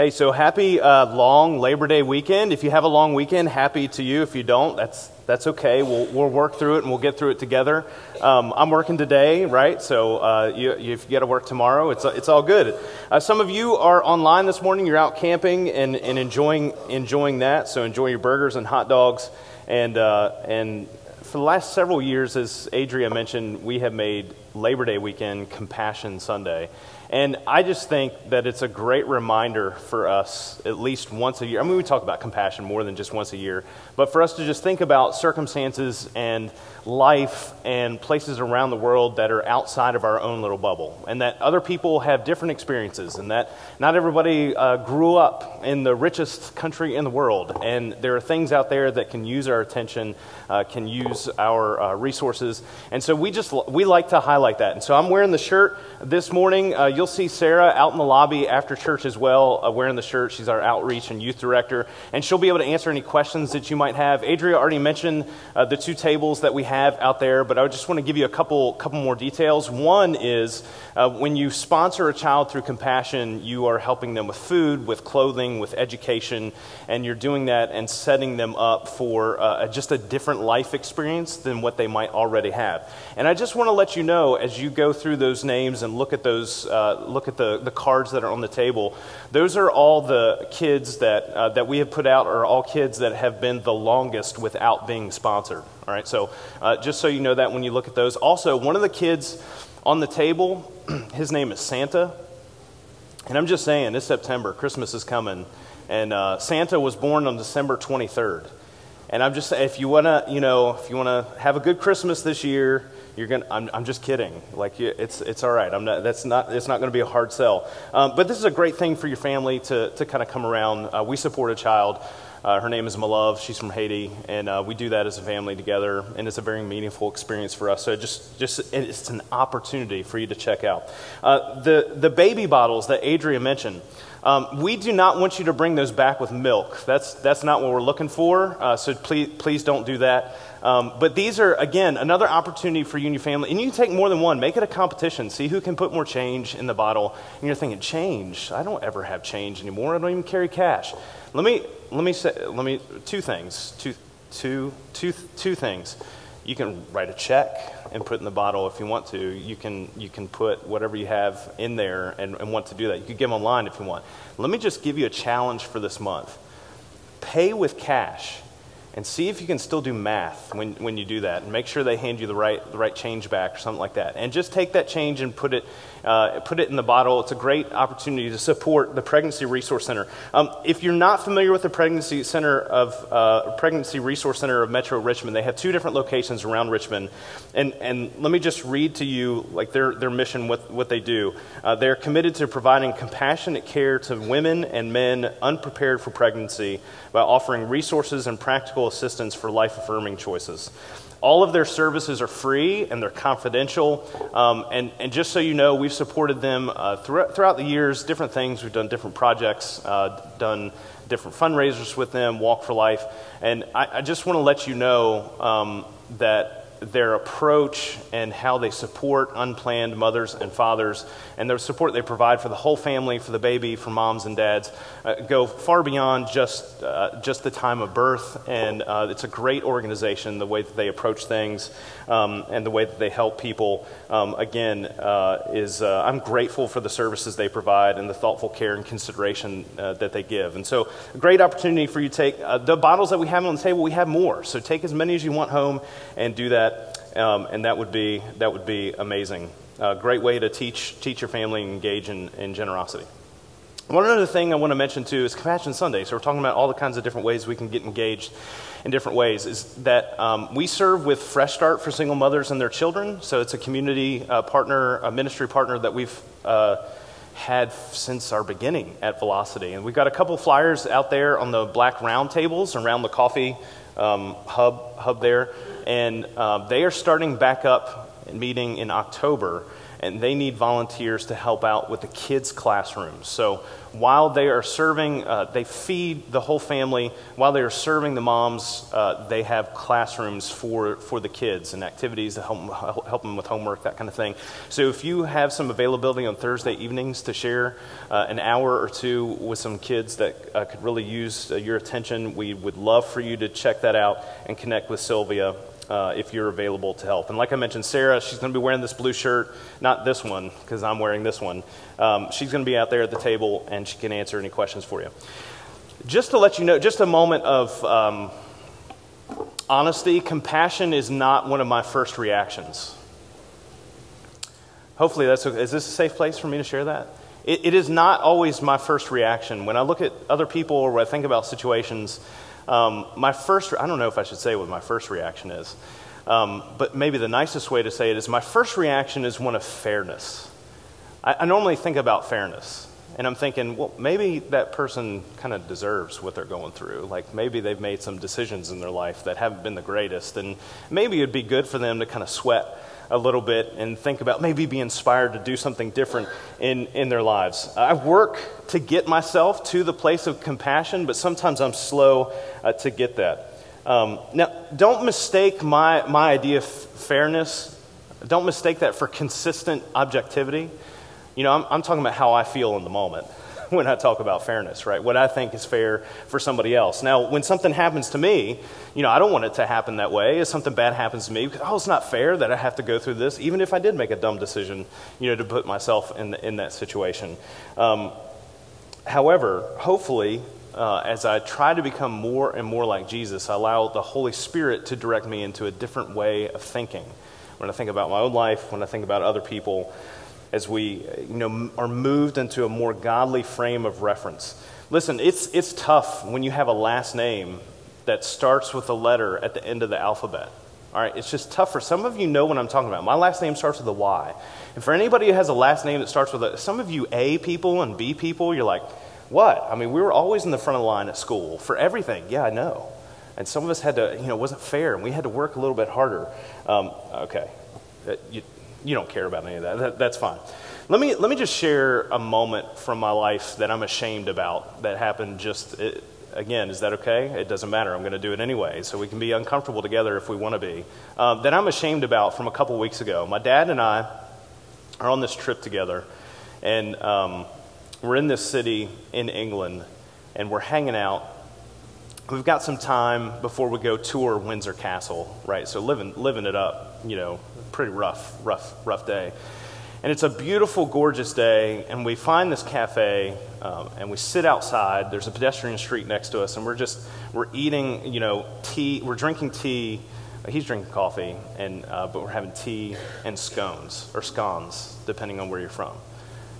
Hey, so happy uh, long Labor Day weekend. If you have a long weekend, happy to you. If you don't, that's that's okay. We'll, we'll work through it and we'll get through it together. Um, I'm working today, right? So uh, you, you, got to work tomorrow, it's, it's all good. Uh, some of you are online this morning. You're out camping and, and enjoying, enjoying that. So enjoy your burgers and hot dogs. And, uh, and for the last several years, as Adria mentioned, we have made Labor Day weekend Compassion Sunday. And I just think that it's a great reminder for us, at least once a year. I mean, we talk about compassion more than just once a year, but for us to just think about circumstances and life and places around the world that are outside of our own little bubble, and that other people have different experiences, and that not everybody uh, grew up in the richest country in the world, and there are things out there that can use our attention, uh, can use our uh, resources, and so we just we like to highlight that. And so I'm wearing the shirt this morning. You'll see Sarah out in the lobby after church as well, uh, wearing the shirt. She's our outreach and youth director, and she'll be able to answer any questions that you might have. Adria already mentioned uh, the two tables that we have out there, but I just want to give you a couple, couple more details. One is uh, when you sponsor a child through compassion, you are helping them with food, with clothing, with education, and you're doing that and setting them up for uh, just a different life experience than what they might already have. And I just want to let you know as you go through those names and look at those, uh, look at the, the cards that are on the table, those are all the kids that, uh, that we have put out, are all kids that have been the longest without being sponsored. All right, so uh, just so you know that when you look at those. Also, one of the kids on the table, his name is Santa. And I'm just saying, this September, Christmas is coming. And uh, Santa was born on December 23rd. And I'm just saying, if you want to, you know, if you want to have a good Christmas this year, you're going to, I'm, I'm just kidding. Like, it's, it's all right. I'm not, that's not, it's not going to be a hard sell. Um, but this is a great thing for your family to, to kind of come around. Uh, we support a child uh, her name is Malove. She's from Haiti, and uh, we do that as a family together, and it's a very meaningful experience for us. So just, just it's an opportunity for you to check out uh, the the baby bottles that Adria mentioned. Um, we do not want you to bring those back with milk. That's that's not what we're looking for. Uh, so please please don't do that. Um, but these are, again, another opportunity for you and your family. And you can take more than one. Make it a competition. See who can put more change in the bottle. And you're thinking, change? I don't ever have change anymore. I don't even carry cash. Let me, let me say, let me, two things. Two, two, two, two things. You can write a check and put in the bottle if you want to. You can, you can put whatever you have in there and, and want to do that. You can give online if you want. Let me just give you a challenge for this month. Pay with cash and see if you can still do math when, when you do that and make sure they hand you the right, the right change back or something like that and just take that change and put it, uh, put it in the bottle. It's a great opportunity to support the pregnancy resource center. Um, if you're not familiar with the pregnancy center of uh, pregnancy resource center of metro richmond they have two different locations around richmond. And, and let me just read to you like their, their mission what, what they do. Uh, they're committed to providing compassionate care to women and men unprepared for pregnancy by offering resources and practical assistance for life affirming choices. All of their services are free and they're confidential. Um, and, and just so you know, we've supported them uh, throughout, throughout the years, different things. We've done different projects, uh, done different fundraisers with them, Walk for Life. And I, I just want to let you know um, that their approach and how they support unplanned mothers and fathers and the support they provide for the whole family, for the baby, for moms and dads, uh, go far beyond just, uh, just the time of birth. And uh, it's a great organization, the way that they approach things um, and the way that they help people. Um, again, uh, is uh, I'm grateful for the services they provide and the thoughtful care and consideration uh, that they give. And so, a great opportunity for you to take the bottles that we have on the table, we have more. So, take as many as you want home and do that um, and that would be, that would be amazing. A great way to teach, teach your family and engage in, in generosity. One other thing I want to mention too is Compassion Sunday. So we're talking about all the kinds of different ways we can get engaged in different ways. Is that um, we serve with Fresh Start for single mothers and their children. So it's a community uh, partner, a ministry partner that we've uh, had since our beginning at Velocity. And we've got a couple flyers out there on the black round tables around the coffee um, hub hub there and uh, they are starting back up and meeting in October. and they need volunteers to help out with the kids' classrooms. So while they are serving, uh, they feed the whole family. While they are serving the moms, uh, they have classrooms for, for the kids and activities to help, help them with homework, that kind of thing. So if you have some availability on Thursday evenings to share uh, an hour or two with some kids that uh, could really use uh, your attention, we would love for you to check that out and connect with Sylvia uh, if you're available to help. And like I mentioned, Sarah, she's going to be wearing this blue shirt, not this one, because I'm wearing this one. Um, she's going to be out there at the table and she can answer any questions for you. Just to let you know, just a moment of um, honesty compassion is not one of my first reactions. Hopefully, that's okay. Is this a safe place for me to share that? It, it is not always my first reaction. When I look at other people or when I think about situations, um, my first, I don't know if I should say what my first reaction is, um, but maybe the nicest way to say it is my first reaction is one of fairness. I, I normally think about fairness. And I'm thinking, well, maybe that person kind of deserves what they're going through. Like maybe they've made some decisions in their life that haven't been the greatest. And maybe it'd be good for them to kind of sweat a little bit and think about maybe be inspired to do something different in, in their lives. I work to get myself to the place of compassion, but sometimes I'm slow uh, to get that. Um, now, don't mistake my, my idea of fairness, don't mistake that for consistent objectivity. You know, I'm, I'm talking about how I feel in the moment. when I talk about fairness, right? What I think is fair for somebody else. Now, when something happens to me, you know, I don't want it to happen that way. If something bad happens to me, because, oh, it's not fair that I have to go through this, even if I did make a dumb decision, you know, to put myself in, in that situation. Um, however, hopefully, uh, as I try to become more and more like Jesus, I allow the Holy Spirit to direct me into a different way of thinking. When I think about my own life, when I think about other people, as we you know, are moved into a more godly frame of reference. Listen, it's, it's tough when you have a last name that starts with a letter at the end of the alphabet. All right, it's just tougher. Some of you know what I'm talking about. My last name starts with a Y. And for anybody who has a last name that starts with a, some of you A people and B people, you're like, what? I mean, we were always in the front of the line at school for everything. Yeah, I know. And some of us had to, you know, it wasn't fair, and we had to work a little bit harder. Um, okay. Uh, you, you don't care about any of that. that. That's fine. Let me, let me just share a moment from my life that I'm ashamed about that happened just, it, again, is that okay? It doesn't matter. I'm going to do it anyway. So we can be uncomfortable together if we want to be. Um, that I'm ashamed about from a couple weeks ago. My dad and I are on this trip together, and um, we're in this city in England, and we're hanging out. We've got some time before we go tour Windsor Castle, right? So living, living it up, you know, pretty rough, rough, rough day. And it's a beautiful, gorgeous day, and we find this cafe, um, and we sit outside. There's a pedestrian street next to us, and we're just we're eating, you know, tea. We're drinking tea. He's drinking coffee, and uh, but we're having tea and scones or scones, depending on where you're from.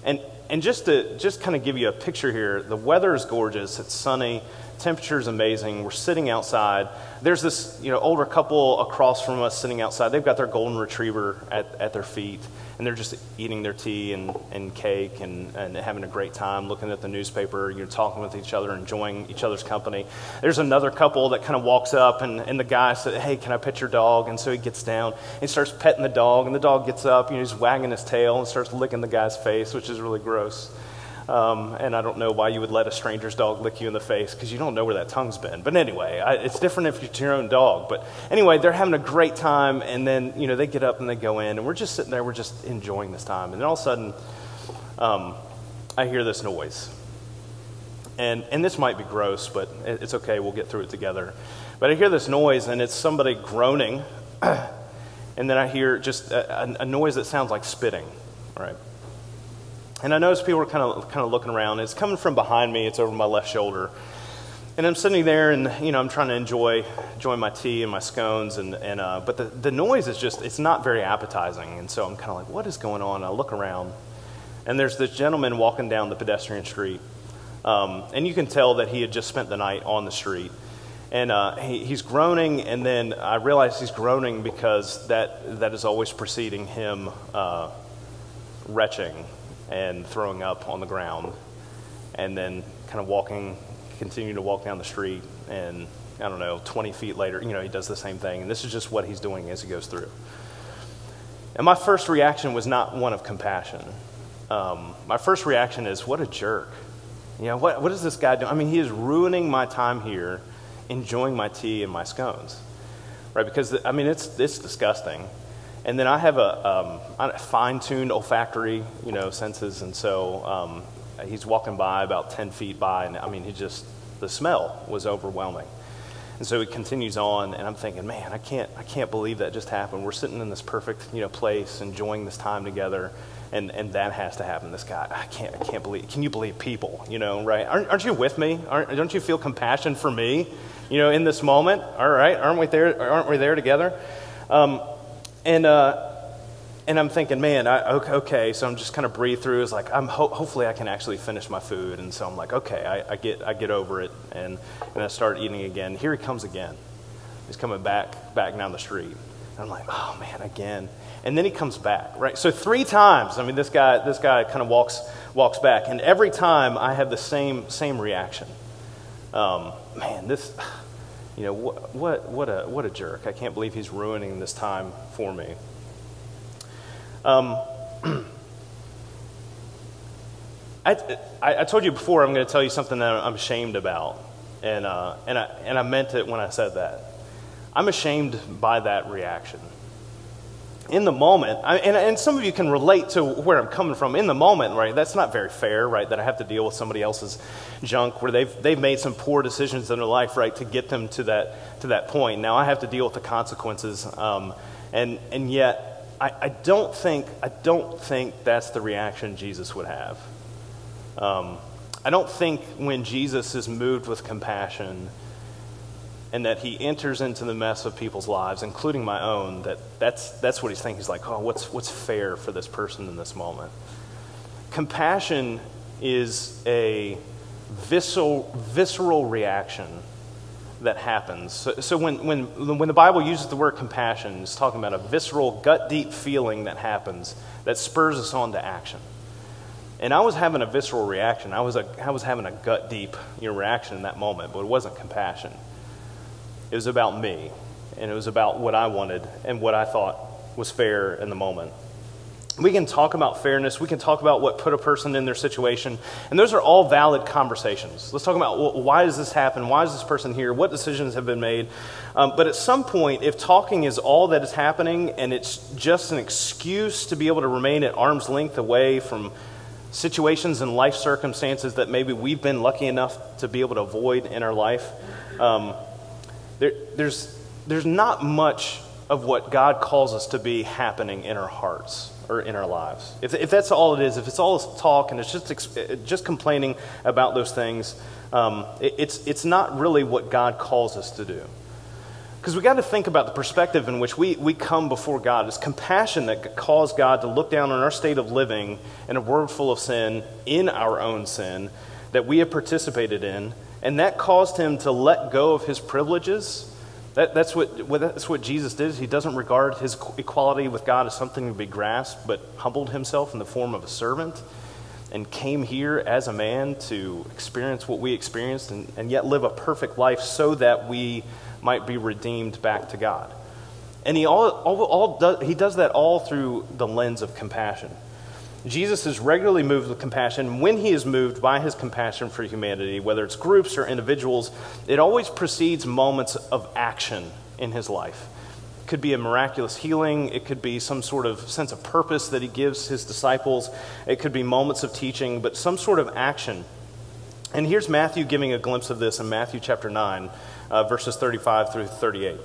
And and just to just kind of give you a picture here, the weather is gorgeous. It's sunny. Temperature is amazing. We're sitting outside. There's this you know older couple across from us sitting outside. They've got their golden retriever at, at their feet, and they're just eating their tea and, and cake and, and having a great time, looking at the newspaper, you know, talking with each other, enjoying each other's company. There's another couple that kind of walks up, and, and the guy said, Hey, can I pet your dog? And so he gets down and starts petting the dog, and the dog gets up, you know, he's wagging his tail and starts licking the guy's face, which is really gross. Um, and I don't know why you would let a stranger's dog lick you in the face because you don't know where that tongue's been. But anyway, I, it's different if it's your own dog. But anyway, they're having a great time, and then you know they get up and they go in, and we're just sitting there, we're just enjoying this time, and then all of a sudden, um, I hear this noise. And, and this might be gross, but it's okay. We'll get through it together. But I hear this noise, and it's somebody groaning. and then I hear just a, a, noise that sounds like spitting. Right. And I noticed people were kind of kind of looking around. It's coming from behind me. It's over my left shoulder. And I'm sitting there, and you know, I'm trying to enjoy enjoy my tea and my scones, and, and uh, but the, the noise is just it's not very appetizing. And so I'm kind of like, what is going on? I look around, and there's this gentleman walking down the pedestrian street, um, and you can tell that he had just spent the night on the street. And uh, he, he's groaning, and then I realize he's groaning because that that is always preceding him uh, retching and throwing up on the ground, and then kind of walking, continuing to walk down the street, and I don't know, 20 feet later, you know, he does the same thing. And this is just what he's doing as he goes through. And my first reaction was not one of compassion. Um, my first reaction is, what a jerk. You know, what, what is this guy doing? I mean, he is ruining my time here enjoying my tea and my scones, right? Because, I mean, it's, it's disgusting. And then I have a, um, fine-tuned olfactory, you know, senses, and so um, he's walking by about 10 feet by, and I mean, he just, the smell was overwhelming. And so he continues on, and I'm thinking, man, I can't, I can't believe that just happened. We're sitting in this perfect, you know, place, enjoying this time together, and, and that has to happen. This guy, I can't, I can't believe. Can you believe people? You know, right? Aren't, aren't you with me? Aren't, don't you feel compassion for me? You know, in this moment. All right, aren't we there? Aren't we there together? Um, and uh, and I'm thinking, man, I, okay, okay, so I'm just kind of breathe through. It's like I'm ho- hopefully I can actually finish my food, and so I'm like, okay, I, I get I get over it, and and I start eating again. Here he comes again. He's coming back back down the street. And I'm like, oh man, again. And then he comes back, right? So three times. I mean, this guy this guy kind of walks walks back, and every time I have the same same reaction. Um, man, this you know, what, what, what, a, what a jerk. I can't believe he's ruining this time for me. Um, I, I, told you before I'm going to tell you something that I'm ashamed about. And, uh, and, I, and I meant it when I said that. I'm ashamed by that reaction in the moment, I, and, and some of you can relate to where I'm coming from. In the moment, right? That's not very fair, right? That I have to deal with somebody else's junk where they've, they've made some poor decisions in their life, right, to get them to that, to that point. Now I have to deal with the consequences. Um, and, and yet, I, I, don't think, I don't think that's the reaction Jesus would have. Um, I don't think when Jesus is moved with compassion, and that he enters into the mess of people's lives, including my own, that that's, that's what he's thinking. He's like, oh, what's, what's fair for this person in this moment? Compassion is a visceral, visceral reaction that happens. So, so, when, when, when the Bible uses the word compassion, it's talking about a visceral, gut deep feeling that happens that spurs us on to action. And I was having a visceral reaction. I was, a, I was having a gut deep you know, reaction in that moment, but it wasn't compassion. It was about me, and it was about what I wanted and what I thought was fair in the moment. We can talk about fairness. We can talk about what put a person in their situation. And those are all valid conversations. Let's talk about well, why does this happen? Why is this person here? What decisions have been made? Um, but at some point, if talking is all that is happening and it's just an excuse to be able to remain at arm's length away from situations and life circumstances that maybe we've been lucky enough to be able to avoid in our life, um, there, there's, there's not much of what God calls us to be happening in our hearts or in our lives. If, if that's all it is, if it's all talk and it's just, just complaining about those things, um, it, it's, it's not really what God calls us to do. Because we got to think about the perspective in which we, we come before God. It's compassion that caused God to look down on our state of living in a world full of sin, in our own sin, that we have participated in, and that caused him to let go of his privileges. That, that's, what, that's what Jesus did. He doesn't regard his equality with God as something to be grasped, but humbled himself in the form of a servant and came here as a man to experience what we experienced and, and yet live a perfect life so that we might be redeemed back to God. And he, all, all, all does, he does that all through the lens of compassion. Jesus is regularly moved with compassion. When he is moved by his compassion for humanity, whether it's groups or individuals, it always precedes moments of action in his life. It could be a miraculous healing, it could be some sort of sense of purpose that he gives his disciples, it could be moments of teaching, but some sort of action. And here's Matthew giving a glimpse of this in Matthew chapter 9, uh, verses 35 through 38.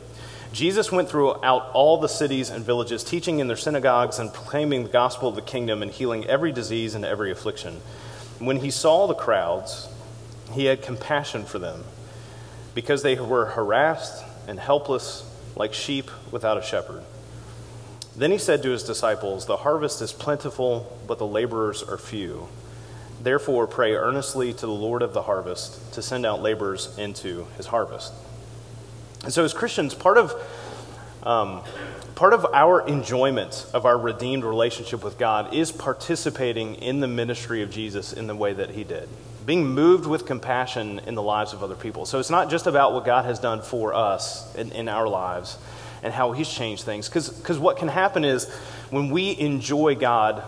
Jesus went throughout all the cities and villages, teaching in their synagogues and proclaiming the gospel of the kingdom and healing every disease and every affliction. When he saw the crowds, he had compassion for them because they were harassed and helpless like sheep without a shepherd. Then he said to his disciples, The harvest is plentiful, but the laborers are few. Therefore, pray earnestly to the Lord of the harvest to send out laborers into his harvest. And so, as Christians, part of, um, part of our enjoyment of our redeemed relationship with God is participating in the ministry of Jesus in the way that he did, being moved with compassion in the lives of other people. So, it's not just about what God has done for us in, in our lives and how He's changed things. Because what can happen is when we enjoy God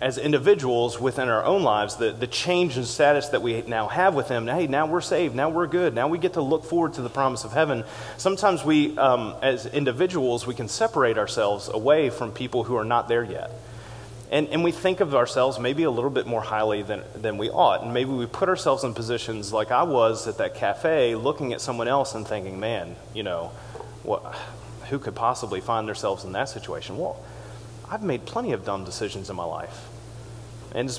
as individuals within our own lives, the, the change in status that we now have with Him, hey, now we're saved, now we're good, now we get to look forward to the promise of heaven. Sometimes we, um, as individuals, we can separate ourselves away from people who are not there yet. And, and we think of ourselves maybe a little bit more highly than, than we ought. And maybe we put ourselves in positions like I was at that cafe, looking at someone else and thinking, man, you know, what, who could possibly find themselves in that situation? Well, I've made plenty of dumb decisions in my life. And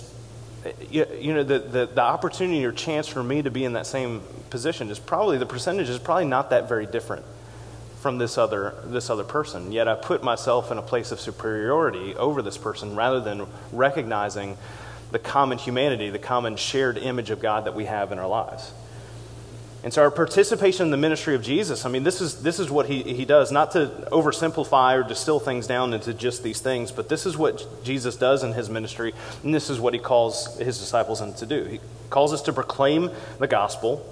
you, you know, the, the, the opportunity or chance for me to be in that same position is probably, the percentage is probably not that very different from this other, this other person. Yet I put myself in a place of superiority over this person rather than recognizing the common humanity, the common shared image of God that we have in our lives. And so our participation in the ministry of Jesus, I mean, this is, this is what he, he does, not to oversimplify or distill things down into just these things, but this is what Jesus does in his ministry, and this is what he calls his disciples in to do. He calls us to proclaim the gospel,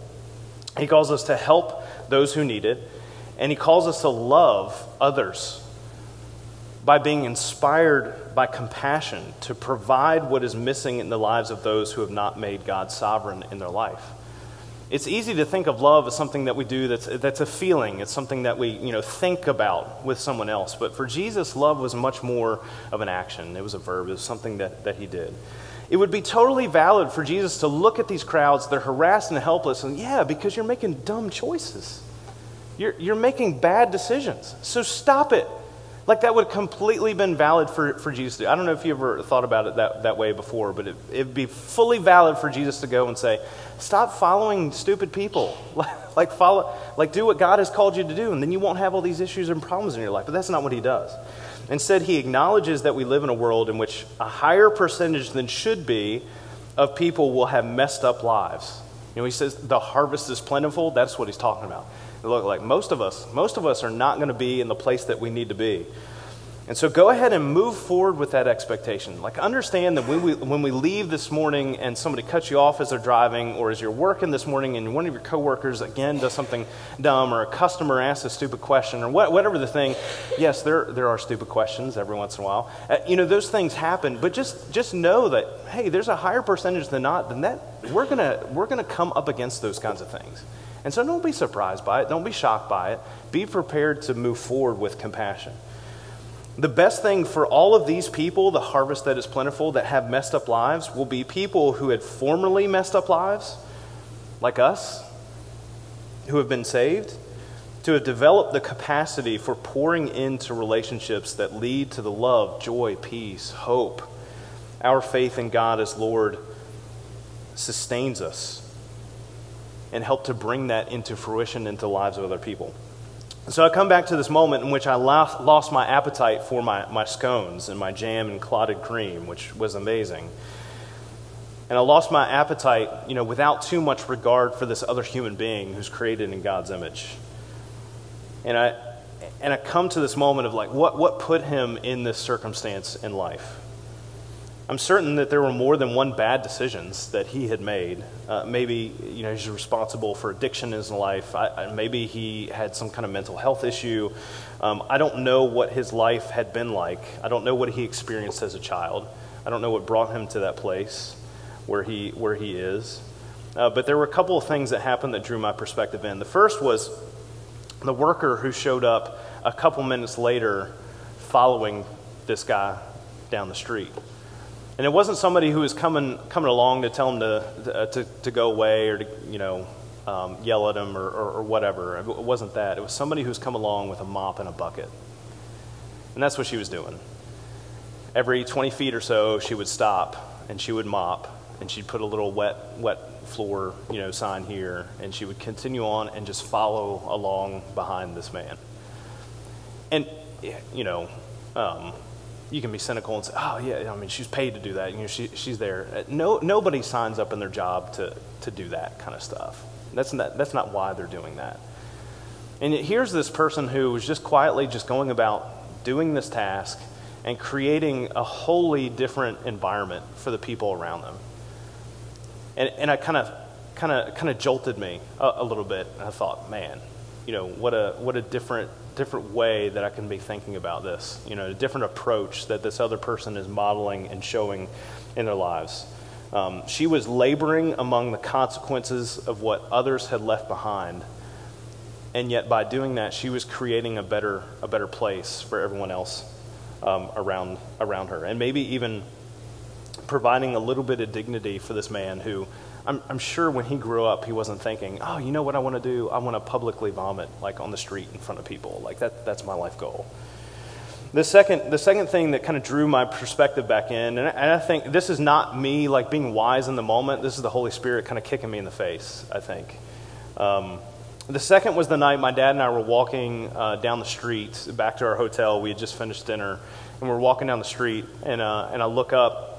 he calls us to help those who need it, and he calls us to love others by being inspired by compassion to provide what is missing in the lives of those who have not made God sovereign in their life. It's easy to think of love as something that we do that's, that's a feeling. It's something that we you know, think about with someone else. But for Jesus, love was much more of an action. It was a verb, it was something that, that he did. It would be totally valid for Jesus to look at these crowds, they're harassed and helpless, and yeah, because you're making dumb choices. You're, you're making bad decisions. So stop it. Like that would have completely been valid for, for Jesus to do. I don't know if you ever thought about it that, that way before, but it, it'd be fully valid for Jesus to go and say, stop following stupid people. like follow, like do what God has called you to do, and then you won't have all these issues and problems in your life. But that's not what he does. Instead, he acknowledges that we live in a world in which a higher percentage than should be of people will have messed up lives. You know, he says the harvest is plentiful. That's what he's talking about look like. Most of us most of us are not going to be in the place that we need to be. And so go ahead and move forward with that expectation. Like understand that when we when we leave this morning and somebody cuts you off as they're driving or as you're working this morning and one of your coworkers again does something dumb or a customer asks a stupid question or what, whatever the thing yes there there are stupid questions every once in a while. Uh, you know those things happen but just just know that hey there's a higher percentage than not than that we're going to we're going to come up against those kinds of things and so don't be surprised by it. Don't be shocked by it. Be prepared to move forward with compassion. The best thing for all of these people, the harvest that is plentiful, that have messed up lives, will be people who had formerly messed up lives, like us, who have been saved, to have developed the capacity for pouring into relationships that lead to the love, joy, peace, hope. Our faith in God as Lord sustains us and help to bring that into fruition into the lives of other people. So I come back to this moment in which I lost, lost my appetite for my, my scones and my jam and clotted cream, which was amazing. And I lost my appetite, you know, without too much regard for this other human being who's created in God's image. And I, and I come to this moment of like, what, what put him in this circumstance in life? I'm certain that there were more than one bad decisions that he had made. Uh, maybe you know he's responsible for addiction in his life. I, I, maybe he had some kind of mental health issue. Um, I don't know what his life had been like. I don't know what he experienced as a child. I don't know what brought him to that place where he where he is. Uh, but there were a couple of things that happened that drew my perspective in. The first was the worker who showed up a couple minutes later, following this guy down the street. And it wasn't somebody who was coming, coming along to tell him to, to, to go away or to, you know, um, yell at him or, or, or, whatever. It wasn't that. It was somebody who's come along with a mop and a bucket. And that's what she was doing. Every 20 feet or so, she would stop and she would mop and she'd put a little wet, wet floor, you know, sign here and she would continue on and just follow along behind this man. And, you know, um, you can be cynical and say, "Oh yeah, I mean she's paid to do that. You know, she, she's there." Uh, no, nobody signs up in their job to to do that kind of stuff. That's not that's not why they're doing that. And here's this person who was just quietly just going about doing this task and creating a wholly different environment for the people around them. And and I kind of kind of kind of jolted me a, a little bit. And I thought, man, you know, what a, what a different, different way that I can be thinking about this, you know, a different approach that this other person is modeling and showing in their lives. Um, she was laboring among the consequences of what others had left behind. And yet, by doing that, she was creating a better, a better place for everyone else um, around, around her. And maybe even providing a little bit of dignity for this man who I'm, I'm, sure when he grew up, he wasn't thinking, oh, you know what I want to do? I want to publicly vomit, like on the street in front of people. Like, that, that's my life goal. The second, the second thing that kind of drew my perspective back in, and I, and I think this is not me like being wise in the moment. This is the Holy Spirit kind of kicking me in the face, I think. Um, the second was the night my dad and I were walking uh, down the street back to our hotel. We had just finished dinner, and we're walking down the street, and, uh, and I look up,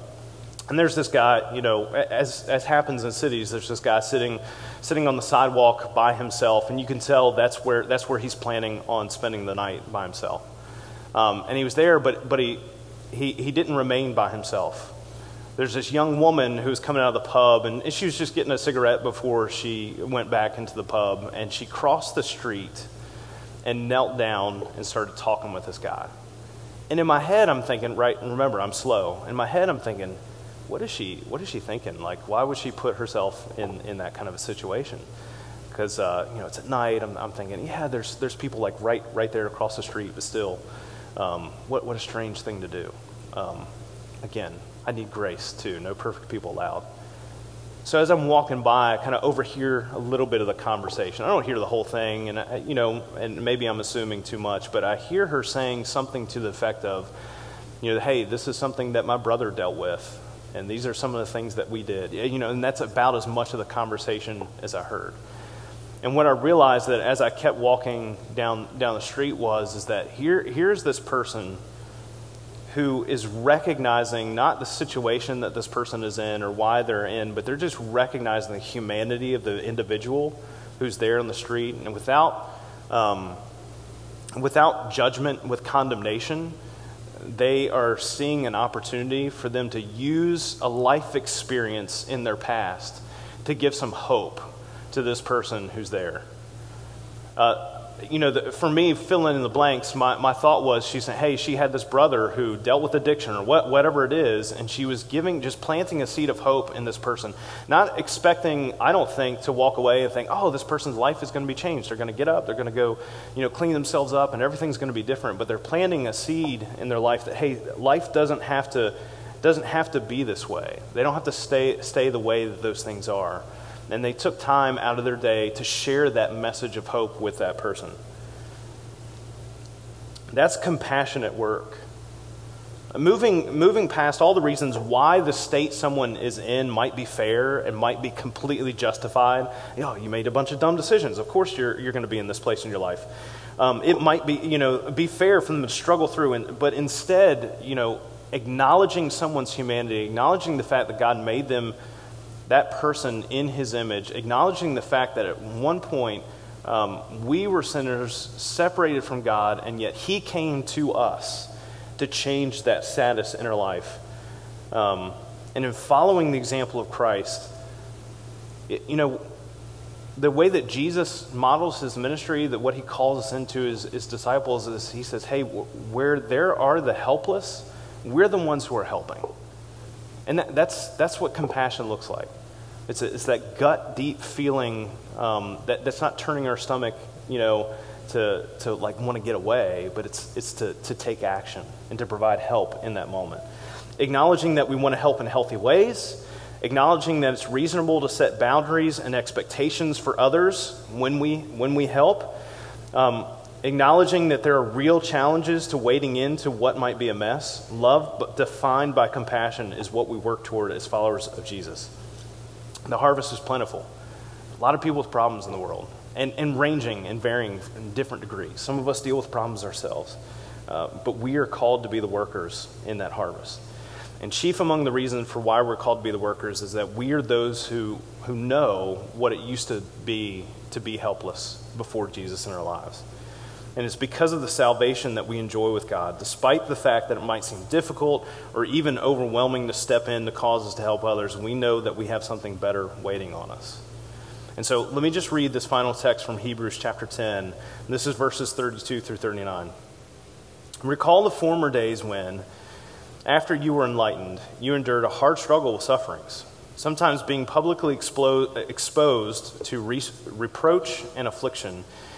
and there's this guy, you know, as, as happens in cities, there's this guy sitting, sitting on the sidewalk by himself, and you can tell that's where, that's where he's planning on spending the night by himself. Um, and he was there, but, but he, he, he didn't remain by himself. There's this young woman who was coming out of the pub, and she was just getting a cigarette before she went back into the pub, and she crossed the street and knelt down and started talking with this guy. And in my head, I'm thinking, right, and remember, I'm slow. In my head, I'm thinking, what is she what is she thinking? Like why would she put herself in in that kind of a situation? Because uh, you know it's at night I'm, I'm thinking yeah there's there's people like right right there across the street but still um, what what a strange thing to do. Um, again I need grace too. No perfect people allowed. So as I'm walking by I kind of overhear a little bit of the conversation. I don't hear the whole thing and I, you know and maybe I'm assuming too much but I hear her saying something to the effect of you know hey this is something that my brother dealt with and these are some of the things that we did. You know, and that's about as much of the conversation as I heard. And what I realized that as I kept walking down down the street was is that here here's this person who is recognizing not the situation that this person is in or why they're in, but they're just recognizing the humanity of the individual who's there on the street, and without um, without judgment, with condemnation, they are seeing an opportunity for them to use a life experience in their past to give some hope to this person who's there. Uh, you know, the, for me, filling in the blanks, my, my thought was she said, hey, she had this brother who dealt with addiction or what, whatever it is, and she was giving, just planting a seed of hope in this person. Not expecting, I don't think, to walk away and think, oh, this person's life is going to be changed. They're going to get up, they're going to go, you know, clean themselves up, and everything's going to be different. But they're planting a seed in their life that, hey, life doesn't have to, doesn't have to be this way. They don't have to stay, stay the way that those things are and they took time out of their day to share that message of hope with that person. That's compassionate work. Moving, moving past all the reasons why the state someone is in might be fair and might be completely justified. You know, you made a bunch of dumb decisions. Of course, you're, you're going to be in this place in your life. Um, it might be, you know, be fair for them to struggle through, and, but instead, you know, acknowledging someone's humanity, acknowledging the fact that God made them that person in his image, acknowledging the fact that at one point um, we were sinners separated from God, and yet he came to us to change that status in our life. Um, and in following the example of Christ, it, you know, the way that Jesus models his ministry, that what he calls us into his, his disciples is he says, hey, where there are the helpless, we're the ones who are helping. And that, that's, that's what compassion looks like. It's, a, it's that gut deep feeling um, that, that's not turning our stomach, you know, to, to like want to get away, but it's, it's to, to take action and to provide help in that moment. Acknowledging that we want to help in healthy ways, acknowledging that it's reasonable to set boundaries and expectations for others when we, when we help, um, acknowledging that there are real challenges to wading into what might be a mess. Love defined by compassion is what we work toward as followers of Jesus. The harvest is plentiful. A lot of people with problems in the world, and, and ranging and varying in different degrees. Some of us deal with problems ourselves, uh, but we are called to be the workers in that harvest. And chief among the reasons for why we're called to be the workers is that we are those who, who know what it used to be to be helpless before Jesus in our lives. And it's because of the salvation that we enjoy with God, despite the fact that it might seem difficult or even overwhelming to step in to cause us to help others, we know that we have something better waiting on us. And so let me just read this final text from Hebrews chapter 10. This is verses 32 through 39. Recall the former days when, after you were enlightened, you endured a hard struggle with sufferings, sometimes being publicly explo- exposed to re- reproach and affliction,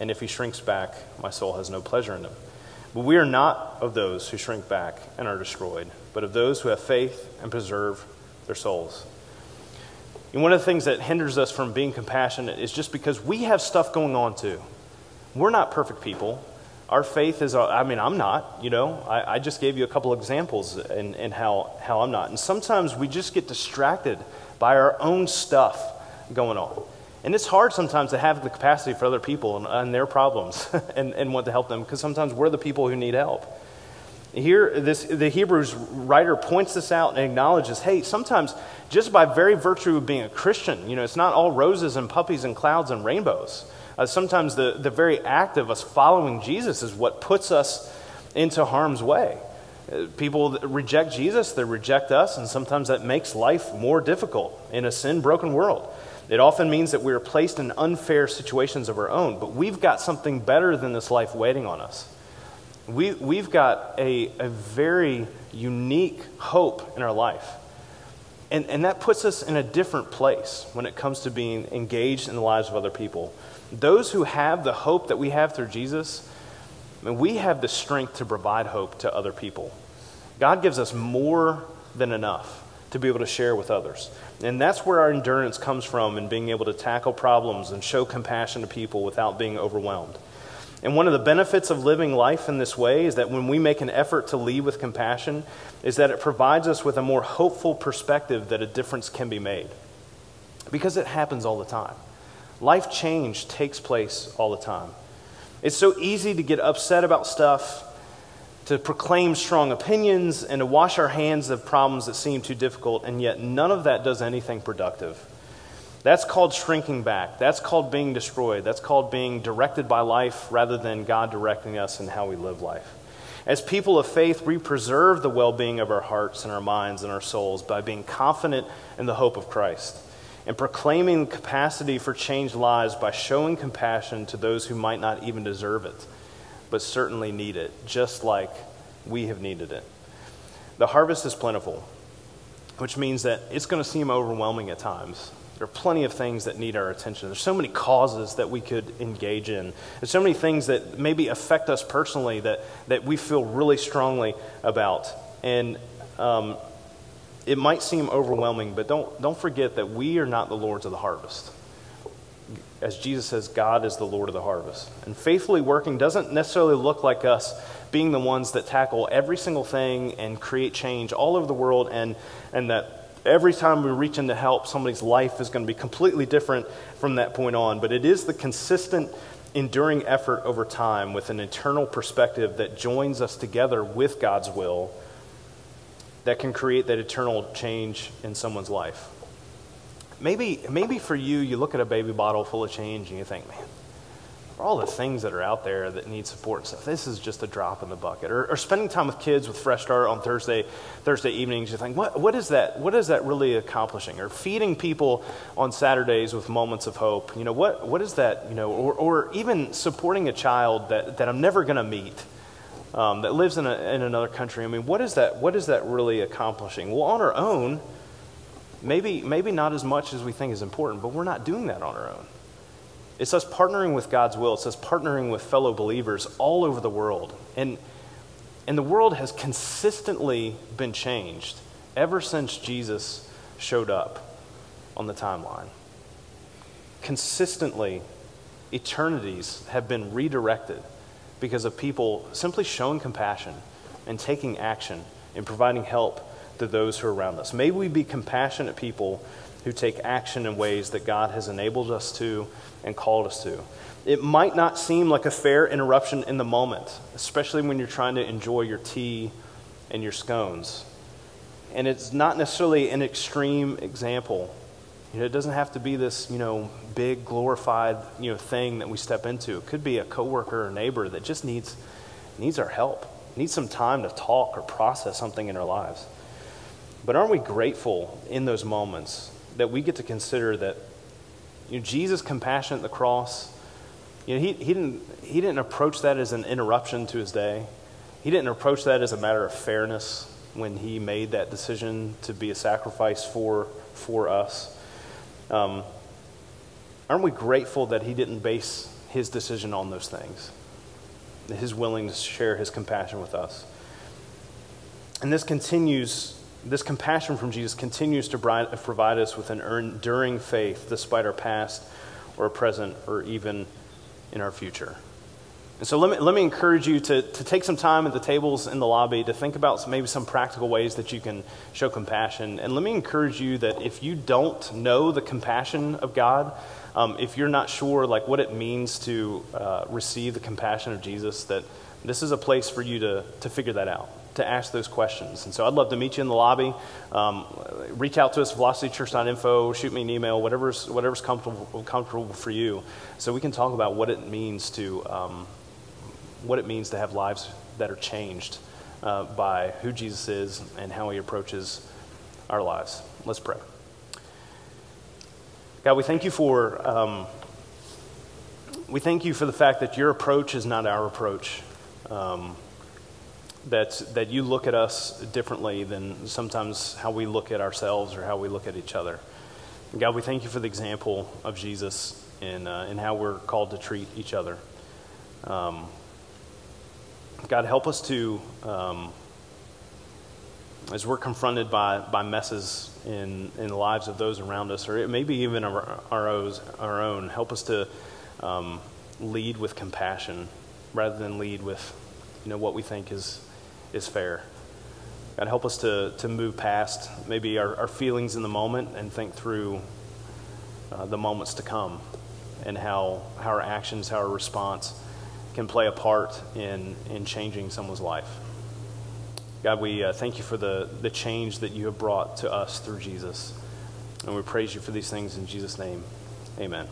and if he shrinks back, my soul has no pleasure in him. But we are not of those who shrink back and are destroyed, but of those who have faith and preserve their souls. And one of the things that hinders us from being compassionate is just because we have stuff going on too. We're not perfect people our faith is, I mean, I'm not, you know. I, I just gave you a couple examples in, in how, how I'm not. And sometimes we just get distracted by our own stuff going on. And it's hard sometimes to have the capacity for other people and, and their problems and, and want to help them because sometimes we're the people who need help. Here, this, the Hebrews writer points this out and acknowledges hey, sometimes just by very virtue of being a Christian, you know, it's not all roses and puppies and clouds and rainbows. Uh, sometimes the, the very act of us following Jesus is what puts us into harm's way. Uh, people reject Jesus, they reject us, and sometimes that makes life more difficult in a sin broken world. It often means that we are placed in unfair situations of our own, but we've got something better than this life waiting on us. We, we've got a, a very unique hope in our life. And, and that puts us in a different place when it comes to being engaged in the lives of other people. Those who have the hope that we have through Jesus, I mean, we have the strength to provide hope to other people. God gives us more than enough to be able to share with others. And that's where our endurance comes from in being able to tackle problems and show compassion to people without being overwhelmed. And one of the benefits of living life in this way is that when we make an effort to lead with compassion, is that it provides us with a more hopeful perspective that a difference can be made. Because it happens all the time. Life change takes place all the time. It's so easy to get upset about stuff, to proclaim strong opinions, and to wash our hands of problems that seem too difficult, and yet none of that does anything productive. That's called shrinking back. That's called being destroyed. That's called being directed by life rather than God directing us in how we live life. As people of faith, we preserve the well being of our hearts and our minds and our souls by being confident in the hope of Christ and proclaiming capacity for changed lives by showing compassion to those who might not even deserve it, but certainly need it, just like we have needed it. The harvest is plentiful, which means that it's going to seem overwhelming at times. There are plenty of things that need our attention. There's so many causes that we could engage in. There's so many things that maybe affect us personally that, that we feel really strongly about. And um, it might seem overwhelming, but don't, don't forget that we are not the lords of the harvest. As Jesus says, God is the Lord of the harvest. And faithfully working doesn't necessarily look like us being the ones that tackle every single thing and create change all over the world, and, and that every time we reach in to help, somebody's life is going to be completely different from that point on. But it is the consistent, enduring effort over time with an eternal perspective that joins us together with God's will that can create that eternal change in someone's life. Maybe, maybe for you, you look at a baby bottle full of change and you think, man, for all the things that are out there that need support and stuff, this is just a drop in the bucket. Or, or spending time with kids with Fresh Start on Thursday, Thursday evenings, you think, what, what, is that, what is that really accomplishing? Or feeding people on Saturdays with moments of hope. You know, what, what is that, you know, or, or even supporting a child that, that I'm never going to meet um, that lives in, a, in another country. I mean, what is that? What is that really accomplishing? Well, on our own, maybe maybe not as much as we think is important, but we're not doing that on our own. It's us partnering with God's will. It's us partnering with fellow believers all over the world, and and the world has consistently been changed ever since Jesus showed up on the timeline. Consistently, eternities have been redirected because of people simply showing compassion and taking action and providing help to those who are around us. May we be compassionate people who take action in ways that God has enabled us to and called us to. It might not seem like a fair interruption in the moment, especially when you're trying to enjoy your tea and your scones. And it's not necessarily an extreme example. You know, it doesn't have to be this, you know, big glorified, you know, thing that we step into. It could be a coworker or neighbor that just needs needs our help, needs some time to talk or process something in our lives. But aren't we grateful in those moments that we get to consider that you know, Jesus' compassion at the cross, you know, he, he, didn't, he didn't approach that as an interruption to his day. He didn't approach that as a matter of fairness when he made that decision to be a sacrifice for, for us. Um, aren't we grateful that he didn't base his decision on those things? His willingness to share his compassion with us. And this continues this compassion from Jesus continues to provide us with an enduring faith despite our past or present or even in our future. And so let me, let me encourage you to, to take some time at the tables in the lobby to think about maybe some practical ways that you can show compassion. And let me encourage you that if you don't know the compassion of God, um, if you're not sure like what it means to uh, receive the compassion of Jesus, that this is a place for you to, to figure that out to ask those questions. And so I'd love to meet you in the lobby. Um, reach out to us, velocitychurch.info, shoot me an email, whatever's, whatever's comfortable, comfortable for you, so we can talk about what it means to, um, what it means to have lives that are changed uh, by who Jesus is and how he approaches our lives. Let's pray. God, we thank you for um, we thank you for the fact that your approach is not our approach. Um, that, that you look at us differently than sometimes how we look at ourselves or how we look at each other. And God, we thank you for the example of Jesus in, uh, in how we're called to treat each other. Um, God, help us to, um, as we're confronted by, by messes in, in the lives of those around us, or maybe even our, our, our own, help us to um, lead with compassion rather than lead with you know, what we think is is fair. God, help us to, to move past maybe our, our feelings in the moment and think through uh, the moments to come and how, how our actions, how our response can play a part in, in changing someone's life. God, we uh, thank you for the, the change that you have brought to us through Jesus. And we praise you for these things in Jesus' name. Amen.